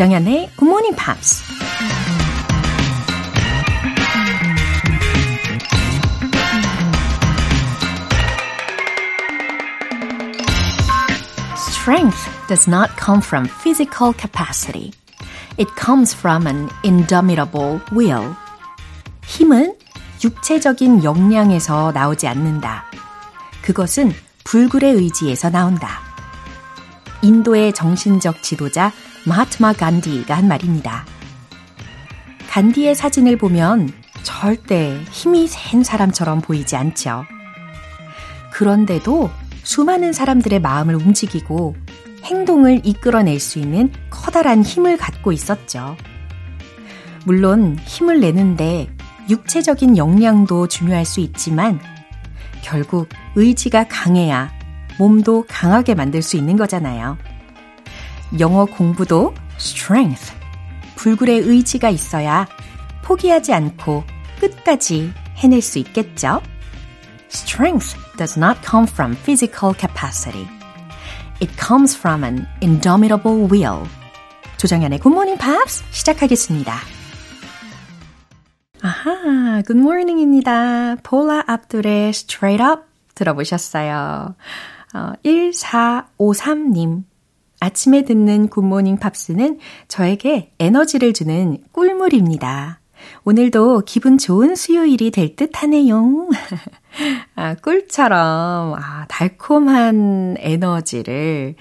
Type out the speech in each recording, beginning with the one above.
조정현의 Good Morning Pops. Strength does not come from physical capacity. It comes from an indomitable will. 힘은 육체적인 역량에서 나오지 않는다. 그것은 불굴의 의지에서 나온다. 인도의 정신적 지도자 마하트마 간디가 한 말입니다. 간디의 사진을 보면 절대 힘이 센 사람처럼 보이지 않죠. 그런데도 수많은 사람들의 마음을 움직이고 행동을 이끌어낼 수 있는 커다란 힘을 갖고 있었죠. 물론 힘을 내는데 육체적인 역량도 중요할 수 있지만 결국 의지가 강해야 몸도 강하게 만들 수 있는 거잖아요. 영어 공부도 strength, 불굴의 의지가 있어야 포기하지 않고 끝까지 해낼 수 있겠죠? Strength does not come from physical capacity. It comes from an indomitable will. 조정연의 Good Morning Pops 시작하겠습니다. 아하, Good Morning입니다. 폴라 압둘의 Straight Up 들어보셨어요. 어, 1453님. 아침에 듣는 굿모닝 팝스는 저에게 에너지를 주는 꿀물입니다. 오늘도 기분 좋은 수요일이 될 듯 하네요. 아, 꿀처럼, 아, 달콤한 에너지를,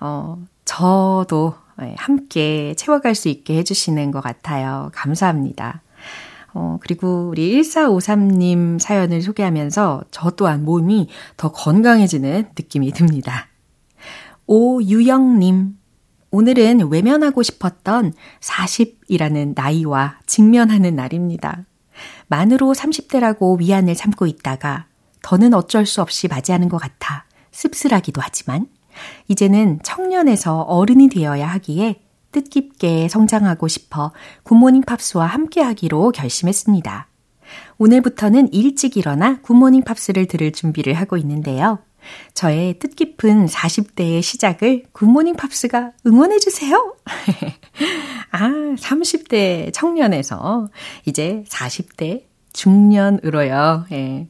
어, 저도 예, 함께 채워갈 수 있게 해주시는 것 같아요. 감사합니다. 어, 그리고 우리 1453님 사연을 소개하면서 저 또한 몸이 더 건강해지는 느낌이 듭니다. 오유영님, 오늘은 외면하고 싶었던 40이라는 나이와 직면하는 날입니다. 만으로 30대라고 위안을 삼고 있다가 더는 어쩔 수 없이 맞이하는 것 같아 씁쓸하기도 하지만 이제는 청년에서 어른이 되어야 하기에 뜻깊게 성장하고 싶어 굿모닝 팝스와 함께 하기로 결심했습니다. 오늘부터는 일찍 일어나 굿모닝 팝스를 들을 준비를 하고 있는데요. 저의 뜻깊은 40대의 시작을 굿모닝 팝스가 응원해주세요. 아, 30대 청년에서 이제 40대 중년으로요. 예.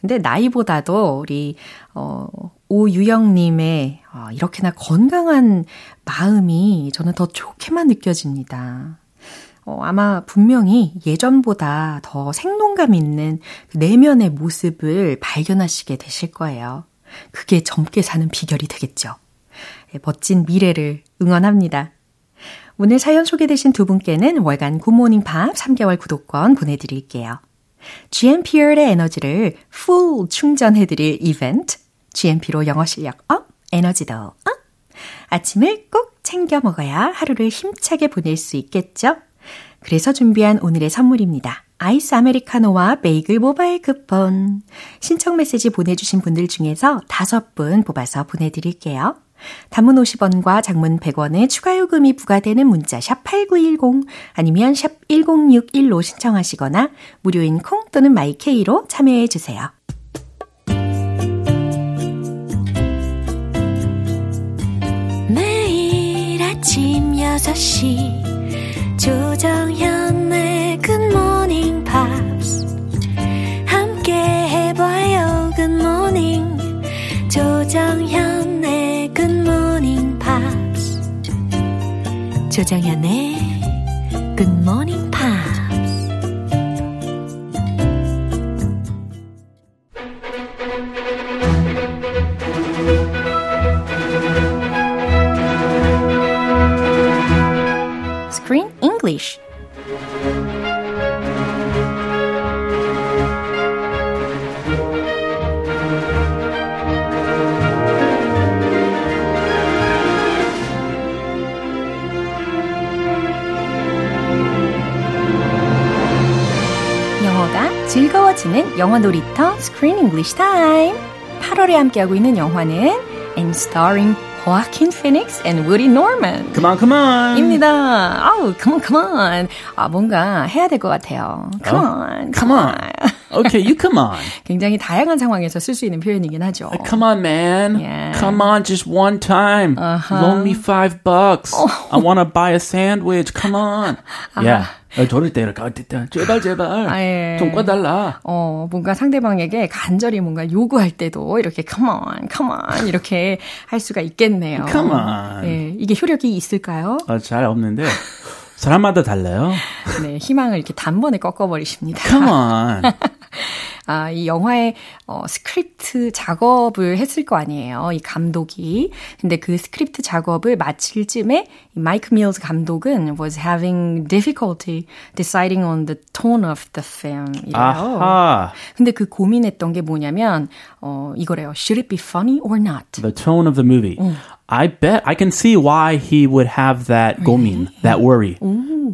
근데 나이보다도 우리, 어, 오유영님의 어, 이렇게나 건강한 마음이 저는 더 좋게만 느껴집니다. 어, 아마 분명히 예전보다 더 생동감 있는 그 내면의 모습을 발견하시게 되실 거예요. 그게 젊게 사는 비결이 되겠죠. 예, 멋진 미래를 응원합니다. 오늘 사연 소개되신 두 분께는 월간 굿모닝 팝 3개월 구독권 보내드릴게요. GMP의 에너지를 full 충전해드릴 이벤트, GMP로 영어 실력 up, 에너지도 up. 아침을 꼭 챙겨 먹어야 하루를 힘차게 보낼 수 있겠죠? 그래서 준비한 오늘의 선물입니다. 아이스 아메리카노와 베이글 모바일 쿠폰. 신청 메시지 보내주신 분들 중에서 다섯 분 뽑아서 보내드릴게요. 단문 50원과 장문 100원의 추가 요금이 부과되는 문자 샵 8910 아니면 샵 1061로 신청하시거나 무료인 콩 또는 마이케이로 참여해 주세요. 매일 아침 6시 조정현의 굿모닝 팝스 함께 해봐요 굿모닝 조정현의 조정현의 Good Morning Pops. Screen English. 즐거워지는 영어 놀이터 Screen English Time. 8월에 함께하고 있는 영화는 And starring Joaquin Phoenix and Woody Norman. Come on, come on. 입니다. 아 우, come on, come on. 아, 뭔가 해야 될 것 같아요. Come 어? on, come on. Okay, you come on. 굉장히 다양한 상황에서 쓸 수 있는 표현이긴 하죠. Come on, man. Yeah. Come on, just one time. Loan me five bucks. I want to buy a sandwich. Come on. Yeah. 어, 저럴 때 이렇게 아. 제발 제발 아, 예. 좀 꿔달라. 어, 뭔가 상대방에게 간절히 뭔가 요구할 때도 이렇게 come on, come on 이렇게 할 수가 있겠네요. Come on. 네, 이게 효력이 있을까요? 어, 잘 없는데 사람마다 달라요. 네, 희망을 이렇게 단번에 꺾어버리십니다. Come on. 아, 이 영화의 어, 스크립트 작업을 했을 거 아니에요. 이 감독이. 근데 그 스크립트 작업을 마칠 쯤에 이 마이크 밀스 감독은 was having difficulty deciding on the tone of the film. 이래요. 아하. 근데 그 고민했던 게 뭐냐면 어, 이거래요. Should it be funny or not? The tone of the movie. I bet I can see why he would have that gomin, that worry.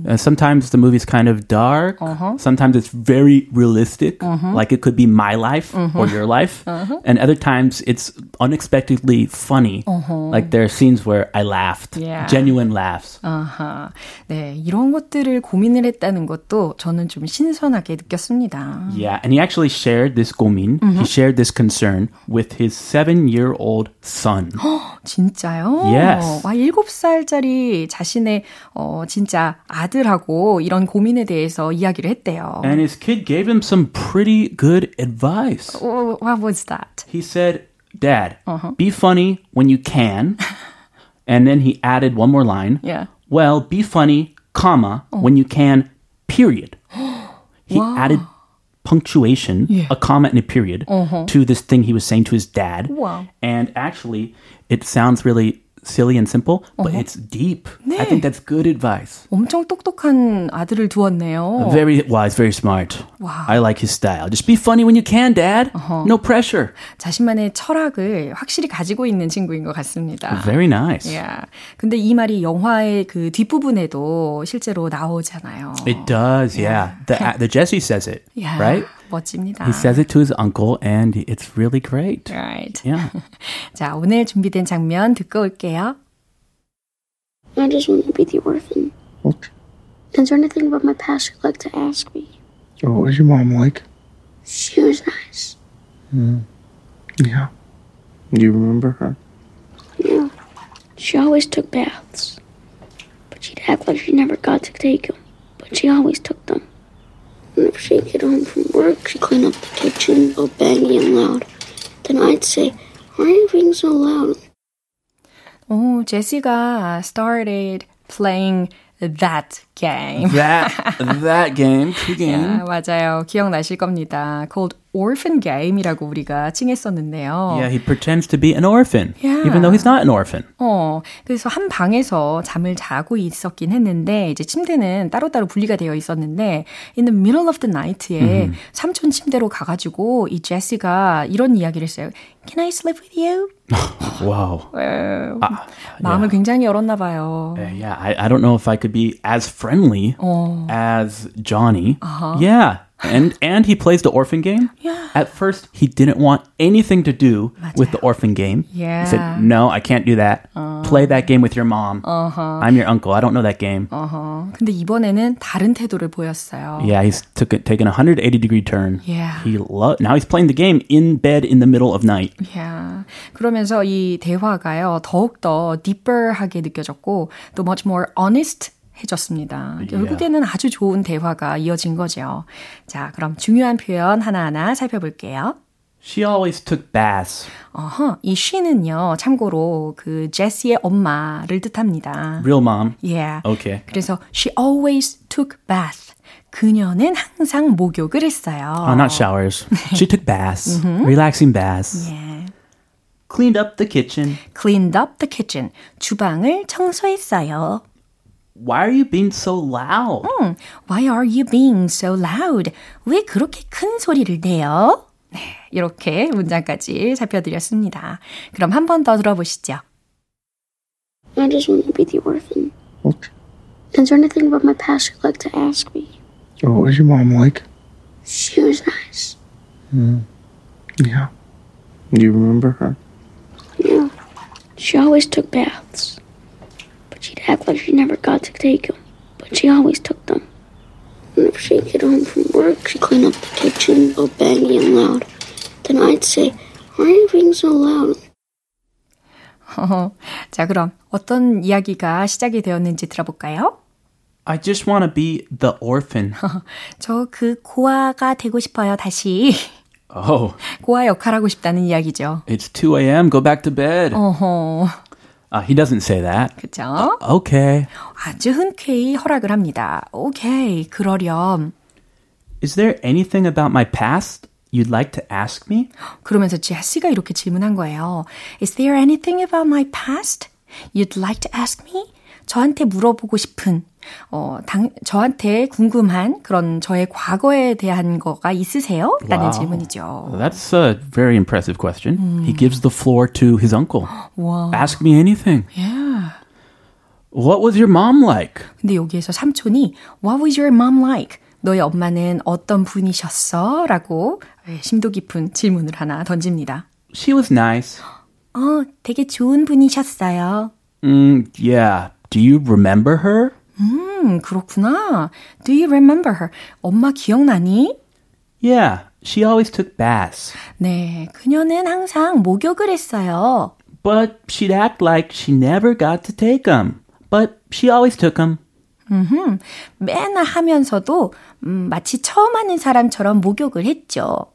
Uh, sometimes the movie's kind of dark. Sometimes it's very realistic, like it could be my life or your life. And other times it's unexpectedly funny, like there are scenes where I laughed, Yeah. genuine laughs. 아하. 네, 이런 것들을 고민을 했다는 것도 저는 좀 신선하게 느꼈습니다. Yeah, and he actually shared this gomin, he shared this concern with his seven-year-old son. 진짜 요? Yes. 와, 7살짜리 자신의 어, 진짜 아들하고 이런 고민에 대해서 이야기를 했대요. And his kid gave him some pretty good advice. Oh, what was that? He said, Dad, be funny when you can. and then he added one more line. Yeah. Well, be funny, comma, when you can, period. He added punctuation, a comma and a period, mm-hmm. to this thing he was saying to his dad. Wow. And actually, it sounds really silly and simple, but it's deep. I think that's good advice. 엄청 똑똑한 아들을 두었네요. Very wise, very smart. Wow. I like his style. Just be funny when you can, Dad. No pressure. 자신만의 철학을 확실히 가지고 있는 친구인 것 같습니다. Very nice. Yeah. 근데 이 말이 영화의 그 뒷부분에도 실제로 나오잖아요. It does, yeah. The the Jesse says it, Yeah. right? 멋집니다. He says it to his uncle, and it's really great. Right. Yeah. 자, 오늘 준비된 장면 듣고 올게요. I just want to be the orphan. What? Is there anything about my past you'd like to ask me? Oh, what was your mom like? She was nice. Yeah. Do you remember her? Yeah. She always took baths. But she'd act like she never got to take them. But she always took them. Whenever she'd get home from work, she'd clean up the kitchen, go banging and loud. Then I'd say, Why are you being so loud? 오, 제시가 started playing that game. That that game, 그 game. 아, 맞아요. 기억나실 겁니다. called orphan game이라고 우리가 칭했었는데요. Yeah, he pretends to be an orphan, Yeah. even though he's not an orphan. 어, 그래서 한 방에서 잠을 자고 있었긴 했는데, 이제 침대는 따로따로 분리가 되어 있었는데, in the middle of the night에 삼촌 침대로 가가지고, 이 제시가 이런 이야기를 했어요. Can I sleep with you? Wow. 에, Ah, 마음을 yeah. 굉장히 열었나 봐요. Uh, yeah, I, I don't know if I could be as friendly Oh. as Johnny. Uh-huh. Yeah. And and he plays the orphan game. Yeah. At first, he didn't want anything to do with the orphan game. He Yeah. Uh-huh. said, "No, I can't do that. Play that game with your mom. I'm your uncle. I don't know that game." 어허. 근데 이번에는 다른 태도를 보였어요. Yeah, he's took it, taken a 180 degree turn. Yeah. He lo- now he's playing the game in bed in the middle of night. Yeah. 그러면서 이 대화가요, 더욱더 deeper하게 느껴졌고, 또 much more honest 해졌습니다. 결국에는 아주 좋은 대화가 이어진 거죠. 자, 그럼 중요한 표현 하나하나 살펴볼게요. She always took baths. 어허, 이 she는요, 참고로 그 제시의 엄마를 뜻합니다. Real mom. Yeah. Okay. 그래서 she always took bath. 그녀는 항상 목욕을 했어요. Oh, not showers. she took baths. Relaxing baths. Yeah. Cleaned up the kitchen. cleaned up the kitchen. 주방을 청소했어요. Why are you being so loud? Why are you being so loud? 왜 그렇게 큰 소리를 내요? 네, 이렇게 문장까지 살펴드렸습니다. 그럼 한 번 더 들어보시죠. I just want to be the orphan. What? Is there anything about my past you'd like to ask me? Oh, what was your mom like? She was nice. Yeah. Do you remember her? Yeah. She always took baths. She'd act like she never got to take them. But she always took them. Whenever she'd get home from work, she'd clean up the kitchen, go banging and loud. Then I'd say, Why are you being so loud? 자, 그럼 어떤 이야기가 시작이 되었는지 들어볼까요? I just want to be the orphan. 저 그 고아가 되고 싶어요, 다시. Oh, 고아 역할하고 싶다는 이야기죠. it's 2 a.m. Go back to bed. 어허, Uh, he doesn't say that. 그쵸? Okay. 아주 흔쾌히 허락을 합니다. 오케이, 그러렴. Is there anything about my past you'd like to ask me? 그러면서 제시가 이렇게 질문한 거예요. Is there anything about my past you'd like to ask me? 저한테 물어보고 싶은, 어, 당, 저한테 궁금한 그런 저의 과거에 대한 거가 있으세요? 라는 Wow. 질문이죠. That's a very impressive question. He gives the floor to his uncle. 와. Ask me anything. Yeah. What was your mom like? 근데 여기에서 삼촌이 What was your mom like? 너의 엄마는 어떤 분이셨어? 라고 심도 깊은 질문을 하나 던집니다. She was nice. 어, 되게 좋은 분이셨어요. Mm, yeah. Do you remember her? 음, 그렇구나. Do you remember her? 엄마 기억나니? Yeah. She always took baths. 네, 그녀는 항상 목욕을 했어요. But she'd act like she never got to take them. But she always took them. 음흠, 맨날 하면서도 음, 마치 처음 하는 사람처럼 목욕을 했죠.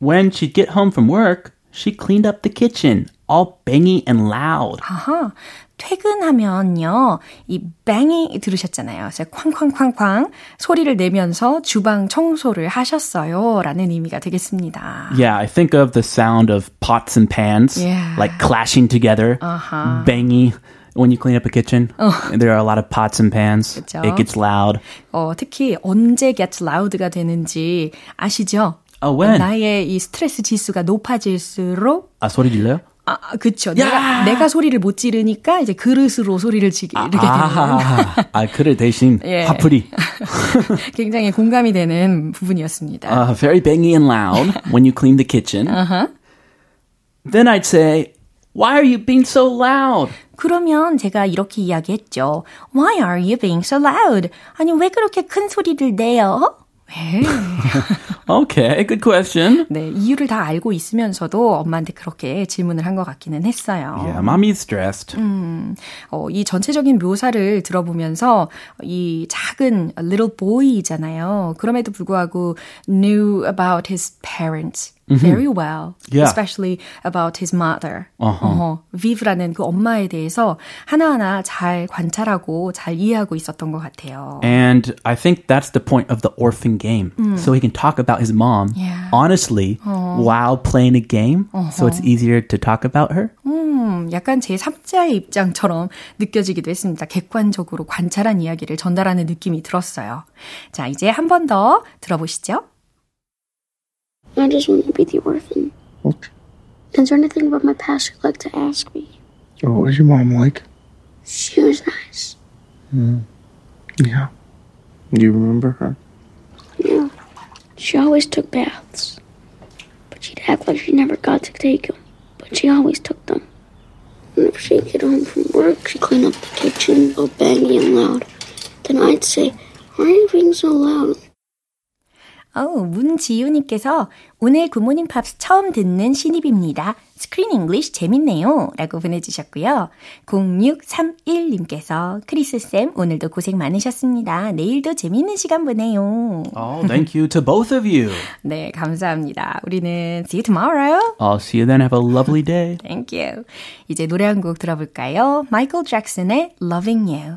When she'd get home from work, she cleaned up the kitchen, all bangy and loud. 아하, 퇴근하면요, 이 뱅이 들으셨잖아요. 그래서 쾅쾅쾅쾅 소리를 내면서 주방 청소를 하셨어요. 라는 의미가 되겠습니다. Yeah, I think of the sound of pots and pans, Yeah. like clashing together, Uh-huh. bangy. When you clean up a kitchen, there are a lot of pots and pans. 그쵸. It gets loud. 어, 특히 언제 gets loud가 되는지 아시죠? Oh, when? 나의 이 스트레스 지수가 높아질수록 아, 소리 질러요? 아, 그쵸. 내가, 내가 소리를 못 지르니까 이제 그릇으로 소리를 지르게 되는 아, 아, 그래 대신 예. 화풀이. 굉장히 공감이 되는 부분이었습니다. Uh, very bangy and loud when you clean the kitchen. Uh-huh. Then I'd say, why are you being so loud? 그러면 제가 이렇게 이야기했죠. Why are you being so loud? 아니, 왜 그렇게 큰 소리를 내요? 네. Okay, good question. 네, 이유를 다 알고 있으면서도 엄마한테 그렇게 질문을 한 것 같기는 했어요. Yeah, mommy's stressed. 어, 이 전체적인 묘사를 들어보면서 이 작은 little boy잖아요. 그럼에도 불구하고 knew about his parents very well, Yeah. especially about his mother. 어허. 어허, Viv라는 그 엄마에 대해서 하나하나 잘 관찰하고 잘 이해하고 있었던 것 같아요. And I think that's the point of the orphan game. So he can talk about his mom Yeah. honestly while playing a game. So it's easier to talk about her. 음, 약간 제 3자의 입장처럼 느껴지기도 했습니다. 객관적으로 관찰한 이야기를 전달하는 느낌이 들었어요. 자, 이제 한 번 더 들어보시죠. I just want to be the orphan. Okay. Is there anything about my past you'd like to ask me? Oh, what was your mom like? She was nice. Mm. Yeah. Do you remember her? Yeah. She always took baths. But she'd act like she never got to take them. But she always took them. Whenever she'd get home from work, she'd clean up the kitchen, go banging and loud. Then I'd say, Why are you being so loud? 어우, 문지유님께서 오늘 굿모닝 팝스 처음 듣는 신입입니다. Screen English 재밌네요. 라고 보내주셨고요. 0631님께서 크리스쌤 오늘도 고생 많으셨습니다. 내일도 재밌는 시간 보내요. Oh, thank you to both of you. 네, 감사합니다. 우리는 see you tomorrow. I'll see you then. Have a lovely day. Thank you. 이제 노래 한 곡 들어볼까요? 마이클 잭슨의 Loving You.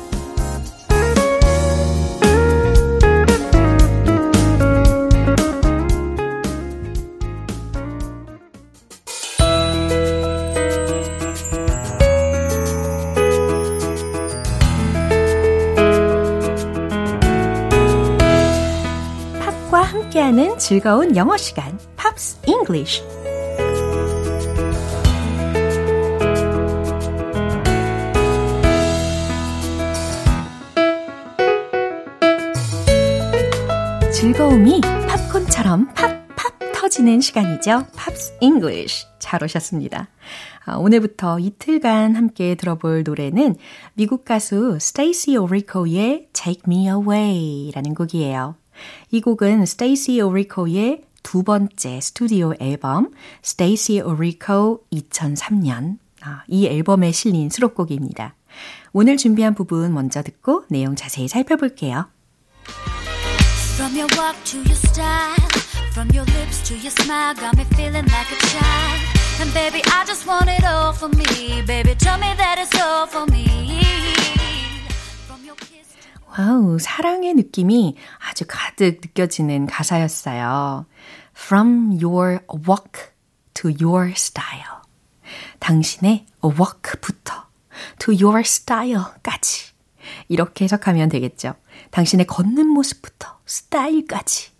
함께하는 즐거운 영어 시간, Pops English. 즐거움이 팝콘처럼 팝팝 터지는 시간이죠. Pops English. 잘 오셨습니다. 아, 오늘부터 이틀간 함께 들어볼 노래는 미국 가수 스테이시 오리코의 Take Me Away라는 곡이에요. 이 곡은 스테이시 오리코의 두 번째 스튜디오 앨범 Stacy Orico 2003년 아, 이 앨범에 실린 수록곡입니다. 오늘 준비한 부분 먼저 듣고 내용 자세히 살펴볼게요. From your walk to your style, from your lips to your smile, got me feeling like a child. And baby, I just want it all for me. Baby, tell me that it's all for me. 와우, 사랑의 느낌이 아주 가득 느껴지는 가사였어요. From your walk to your style. 당신의 walk부터 to your style까지. 이렇게 해석하면 되겠죠. 당신의 걷는 모습부터 스타일까지.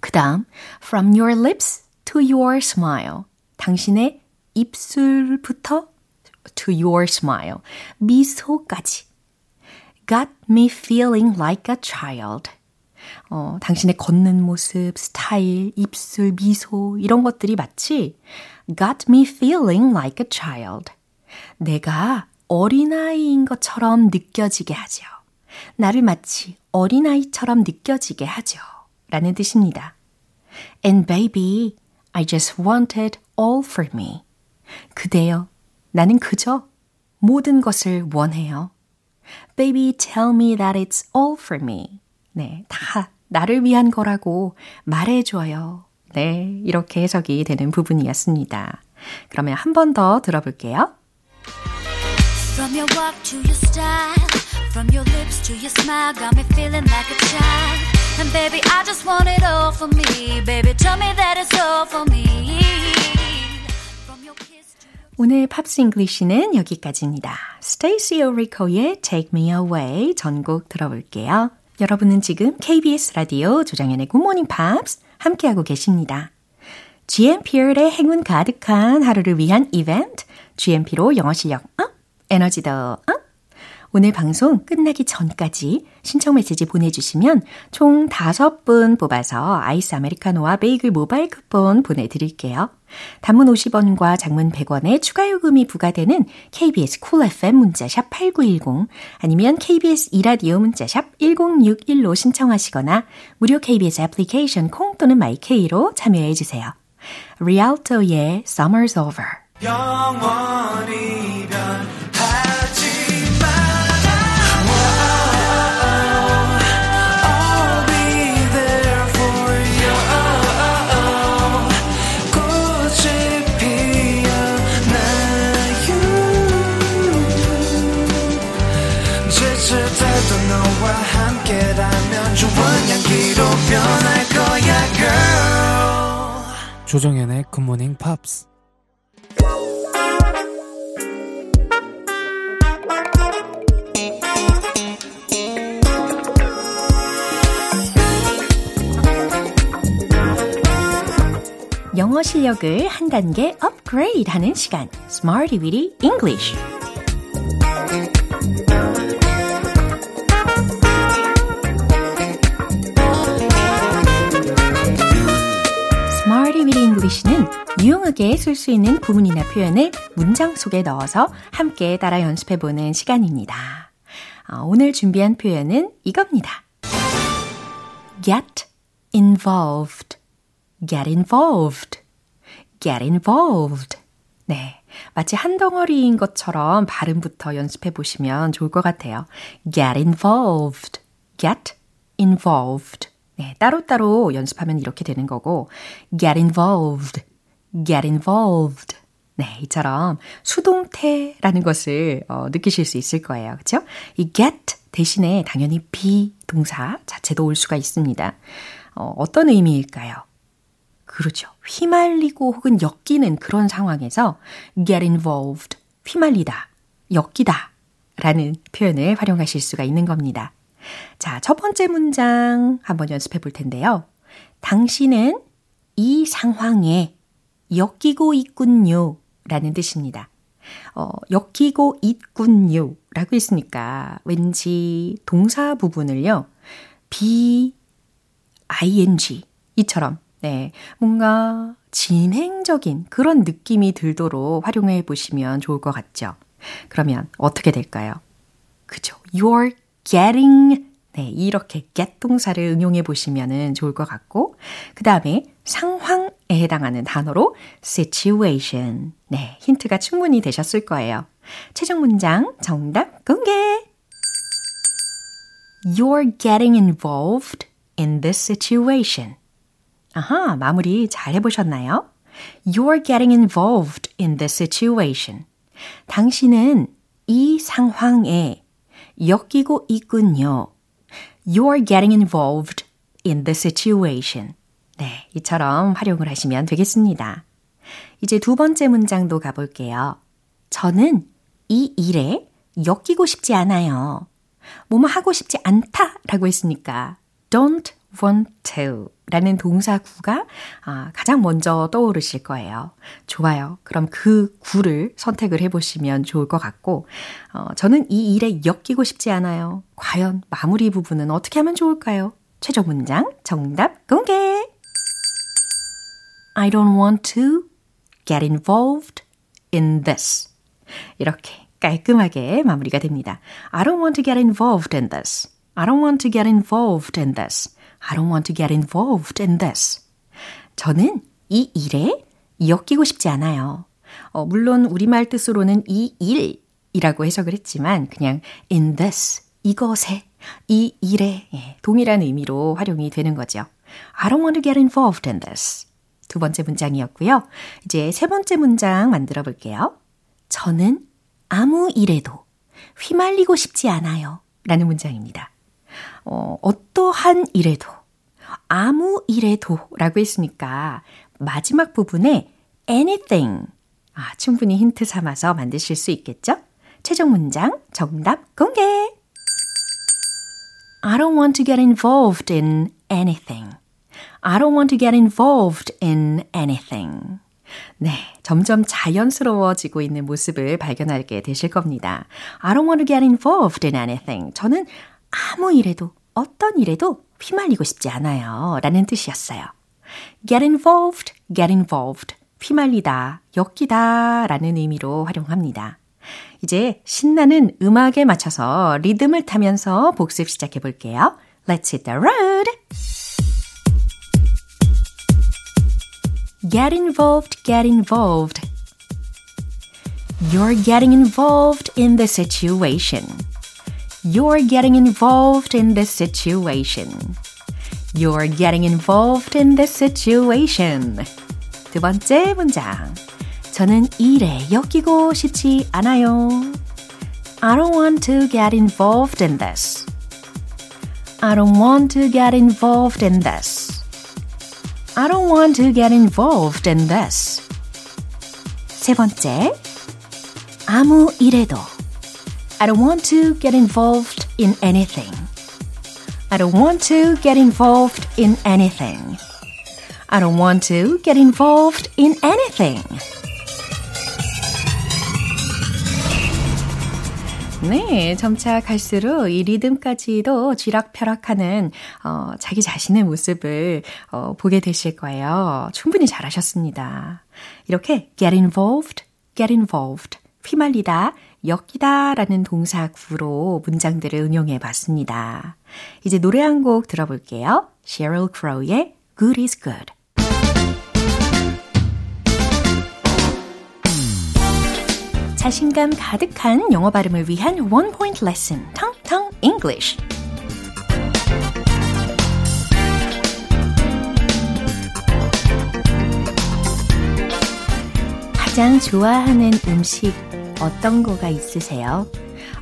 그 다음, from your lips to your smile. 당신의 입술부터 to your smile. 미소까지. Got me feeling like a child. 어, 당신의 걷는 모습, 스타일, 입술, 미소, 이런 것들이 마치 got me feeling like a child. 내가 어린아이인 것처럼 느껴지게 하죠. 나를 마치 어린아이처럼 느껴지게 하죠. 라는 뜻입니다. And baby, I just wanted all for me. 그대여, 나는 그저 모든 것을 원해요. Baby, tell me that it's all for me. 네, 다 나를 위한 거라고 말해줘요. 네, 이렇게 해석이 되는 부분이었습니다. 그러면 한 번 더 들어볼게요. From your walk to your style, from your lips to your smile, got me feeling like a child. And baby, I just want it all for me. Baby, tell me that it's all for me. 오늘 Pops English는 여기까지입니다. 스테이시 오리코의 Take Me Away 전곡 들어볼게요. 여러분은 지금 KBS 라디오 조정현의 굿모닝 팝스 함께하고 계십니다. GMP의 행운 가득한 하루를 위한 이벤트, GMP로 영어 실력 up, 에너지도 up. 오늘 방송 끝나기 전까지 신청 메시지 보내주시면 총 5분 뽑아서 아이스 아메리카노와 베이글 모바일 쿠폰 보내드릴게요. 단문 50원과 장문 100원의 추가 요금이 부과되는 KBS cool cool FM 문자샵 8910 아니면 KBS 이라디오 문자샵 1061로 신청하시거나 무료 KBS 애플리케이션 콩 또는 마이케이로 참여해 주세요. 리알토의 Summer's Over 조정현의 굿모닝 팝스 영어 실력을 한 단계 업그레이드 하는 시간. Smarty Weedy English 유용하게 쓸 수 있는 구문이나 표현을 문장 속에 넣어서 함께 따라 연습해보는 시간입니다. 오늘 준비한 표현은 이겁니다. get involved, get involved, get involved. 네. 마치 한 덩어리인 것처럼 발음부터 연습해 보시면 좋을 것 같아요. get involved, get involved. 네, 따로따로 연습하면 이렇게 되는 거고, get involved, get involved. 네, 이처럼 수동태라는 것을 어, 느끼실 수 있을 거예요. 그렇죠? 이 get 대신에 당연히 be 동사 자체도 올 수가 있습니다. 어, 어떤 의미일까요? 그렇죠. 휘말리고 혹은 엮이는 그런 상황에서 get involved, 휘말리다, 엮이다 라는 표현을 활용하실 수가 있는 겁니다. 자, 첫 번째 문장 한번 연습해 볼 텐데요. 당신은 이 상황에 엮이고 있군요. 라는 뜻입니다. 어, 엮이고 있군요. 라고 했으니까 왠지 동사 부분을요. be ing 이처럼 네, 뭔가 진행적인 그런 느낌이 들도록 활용해 보시면 좋을 것 같죠. 그러면 어떻게 될까요? 그죠? You're getting 네, 이렇게 get 동사를 응용해 보시면 좋을 것 같고 그 다음에 상황에 해당하는 단어로 situation 네, 힌트가 충분히 되셨을 거예요. 최종 문장 정답 공개 You're getting involved in this situation. 아하, 마무리 잘 해보셨나요? You're getting involved in this situation. 당신은 이 상황에 엮이고 있군요. You're getting involved in the situation. 네, 이처럼 활용을 하시면 되겠습니다. 이제 두 번째 문장도 가볼게요. 저는 이 일에 엮이고 싶지 않아요. 뭐뭐 하고 싶지 않다 라고 했으니까 don't want to 라는 동사구가 아, 가장 먼저 떠오르실 거예요. 좋아요. 그럼 그 구를 선택을 해보시면 좋을 것 같고, 어, 저는 이 일에 엮이고 싶지 않아요. 과연 마무리 부분은 어떻게 하면 좋을까요? 최종 문장 정답 공개! I don't want to get involved in this. 이렇게 깔끔하게 마무리가 됩니다. I don't want to get involved in this. I don't want to get involved in this. I don't want to get involved in this. 저는 이 일에 엮이고 싶지 않아요. 어, 물론 우리말 뜻으로는 이 일이라고 해석을 했지만 그냥 in this, 이것에, 이 일에 예, 동일한 의미로 활용이 되는 거죠. I don't want to get involved in this. 두 번째 문장이었고요. 이제 세 번째 문장 만들어 볼게요. 저는 아무 일에도 휘말리고 싶지 않아요. 라는 문장입니다. 어, 어떠한 일에도, 아무 일에도 라고 했으니까 마지막 부분에 anything. 아, 충분히 힌트 삼아서 만드실 수 있겠죠? 최종 문장 정답 공개! I don't want to get involved in anything. I don't want to get involved in anything. 네, 점점 자연스러워지고 있는 모습을 발견하게 되실 겁니다. I don't want to get involved in anything. 저는 아무 일에도, 어떤 일에도 휘말리고 싶지 않아요. 라는 뜻이었어요. get involved, get involved. 휘말리다, 엮이다 라는 의미로 활용합니다. 이제 신나는 음악에 맞춰서 리듬을 타면서 복습 시작해 볼게요. Let's hit the road! Get involved, get involved. You're getting involved in the situation. You're getting involved in the situation. You're getting involved in the situation. 두 번째 문장. 저는 일에 엮이고 싶지 않아요. I don't want to get involved in this. I don't want to get involved in this. I don't want to get involved in this. 세 번째, 아무 일에도 I don't want to get involved in anything. I don't want to get involved in anything. I don't want to get involved in anything. 네, 점차 갈수록 이 리듬까지도 쥐락펴락하는 어, 자기 자신의 모습을 어, 보게 되실 거예요. 충분히 잘하셨습니다. 이렇게 get involved, get involved, 휘말리다, 엮이다 라는 동사 구로 문장들을 응용해 봤습니다. 이제 노래 한 곡 들어볼게요. Sheryl Crow의 Good is Good. 자신감 가득한 영어 발음을 위한 원 포인트 레슨, 텅텅 English. 가장 좋아하는 음식 어떤 거가 있으세요?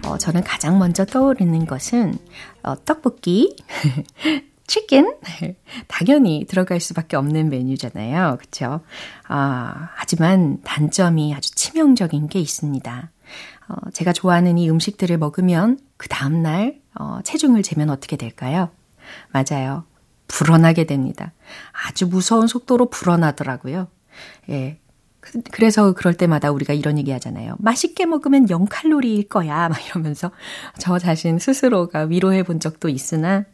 어, 저는 가장 먼저 떠오르는 것은 어, 떡볶이, 치킨 당연히 들어갈 수밖에 없는 메뉴잖아요. 그렇죠? 아, 하지만 단점이 아주 치명적인 게 있습니다. 어, 제가 좋아하는 이 음식들을 먹으면 그 다음 날 어, 체중을 재면 어떻게 될까요? 맞아요. 불어나게 됩니다. 아주 무서운 속도로 불어나더라고요. 예. 그래서 그럴 때마다 우리가 이런 얘기 하잖아요. 맛있게 먹으면 0칼로리일 거야. 막 이러면서 저 자신 스스로가 위로해 본 적도 있으나,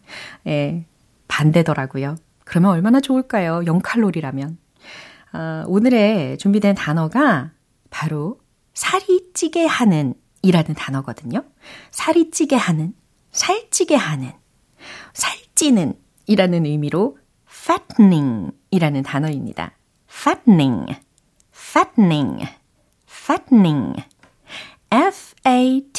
예. 반대더라고요. 그러면 얼마나 좋을까요? 0칼로리라면. 어, 오늘의 준비된 단어가 바로 살이 찌게 하는 이라는 단어거든요. 살이 찌게 하는, 살찌게 하는, 살찌는 이라는 의미로 fattening 이라는 단어입니다. fattening, fattening, fattening. F-A-T-T-E-N-I-N-G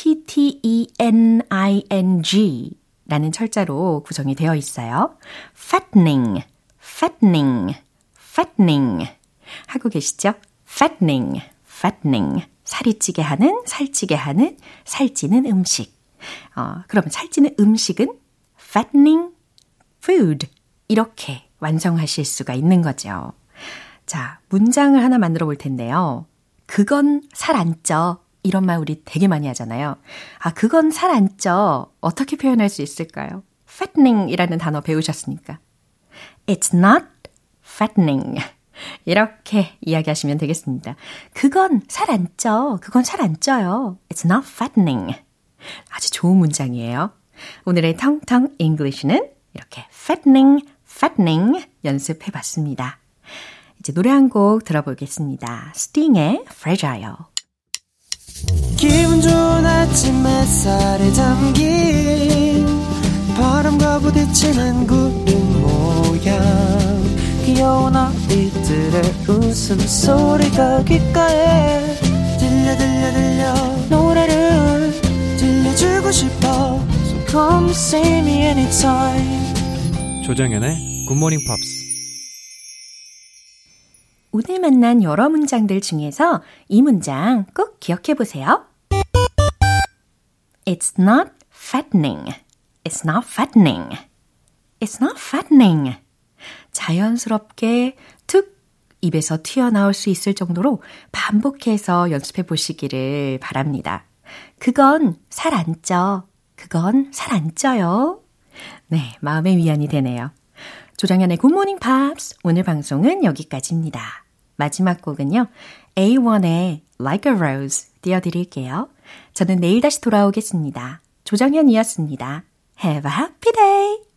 라는 철자로 구성이 되어 있어요. fattening, fattening, fattening. 하고 계시죠? fattening, fattening. 살이 찌게 하는, 살찌게 하는, 살찌는 음식. 어, 그러면 살찌는 음식은 fattening food. 이렇게 완성하실 수가 있는 거죠. 자, 문장을 하나 만들어 볼 텐데요. 그건 살 안 쪄. 이런 말 우리 되게 많이 하잖아요. 아, 그건 살 안 쪄. 어떻게 표현할 수 있을까요? fattening 이라는 단어 배우셨으니까. It's not fattening. 이렇게 이야기하시면 되겠습니다. 그건 살 안 쪄. 그건 살 안 쪄요. It's not fattening. 아주 좋은 문장이에요. 오늘의 텅텅 English는 이렇게 fattening, fattening 연습해 봤습니다. 이제 노래 한 곡 들어보겠습니다. 스팅의 Fragile. 기분 좋은 아침 햇살에 담긴 바람과 부딪히는 구름 모양. 귀여운 아이들의 웃음소리가 귓가에 들려 들려 들려. 노래를 들려주고 싶어. So come see me anytime. 조정연의 굿모닝 팝스 오늘 만난 여러 문장들 중에서 이 문장 꼭 기억해 보세요. It's not fattening. It's not fattening. It's not fattening. 자연스럽게 툭 입에서 튀어나올 수 있을 정도로 반복해서 연습해 보시기를 바랍니다. 그건 살 안 쪄. 그건 살 안 쪄요. 네, 마음의 위안이 되네요. 조정현의 굿모닝 팝스 오늘 방송은 여기까지입니다. 마지막 곡은요. A1의 Like a Rose 띄워드릴게요. 저는 내일 다시 돌아오겠습니다. 조정현이었습니다. Have a happy day!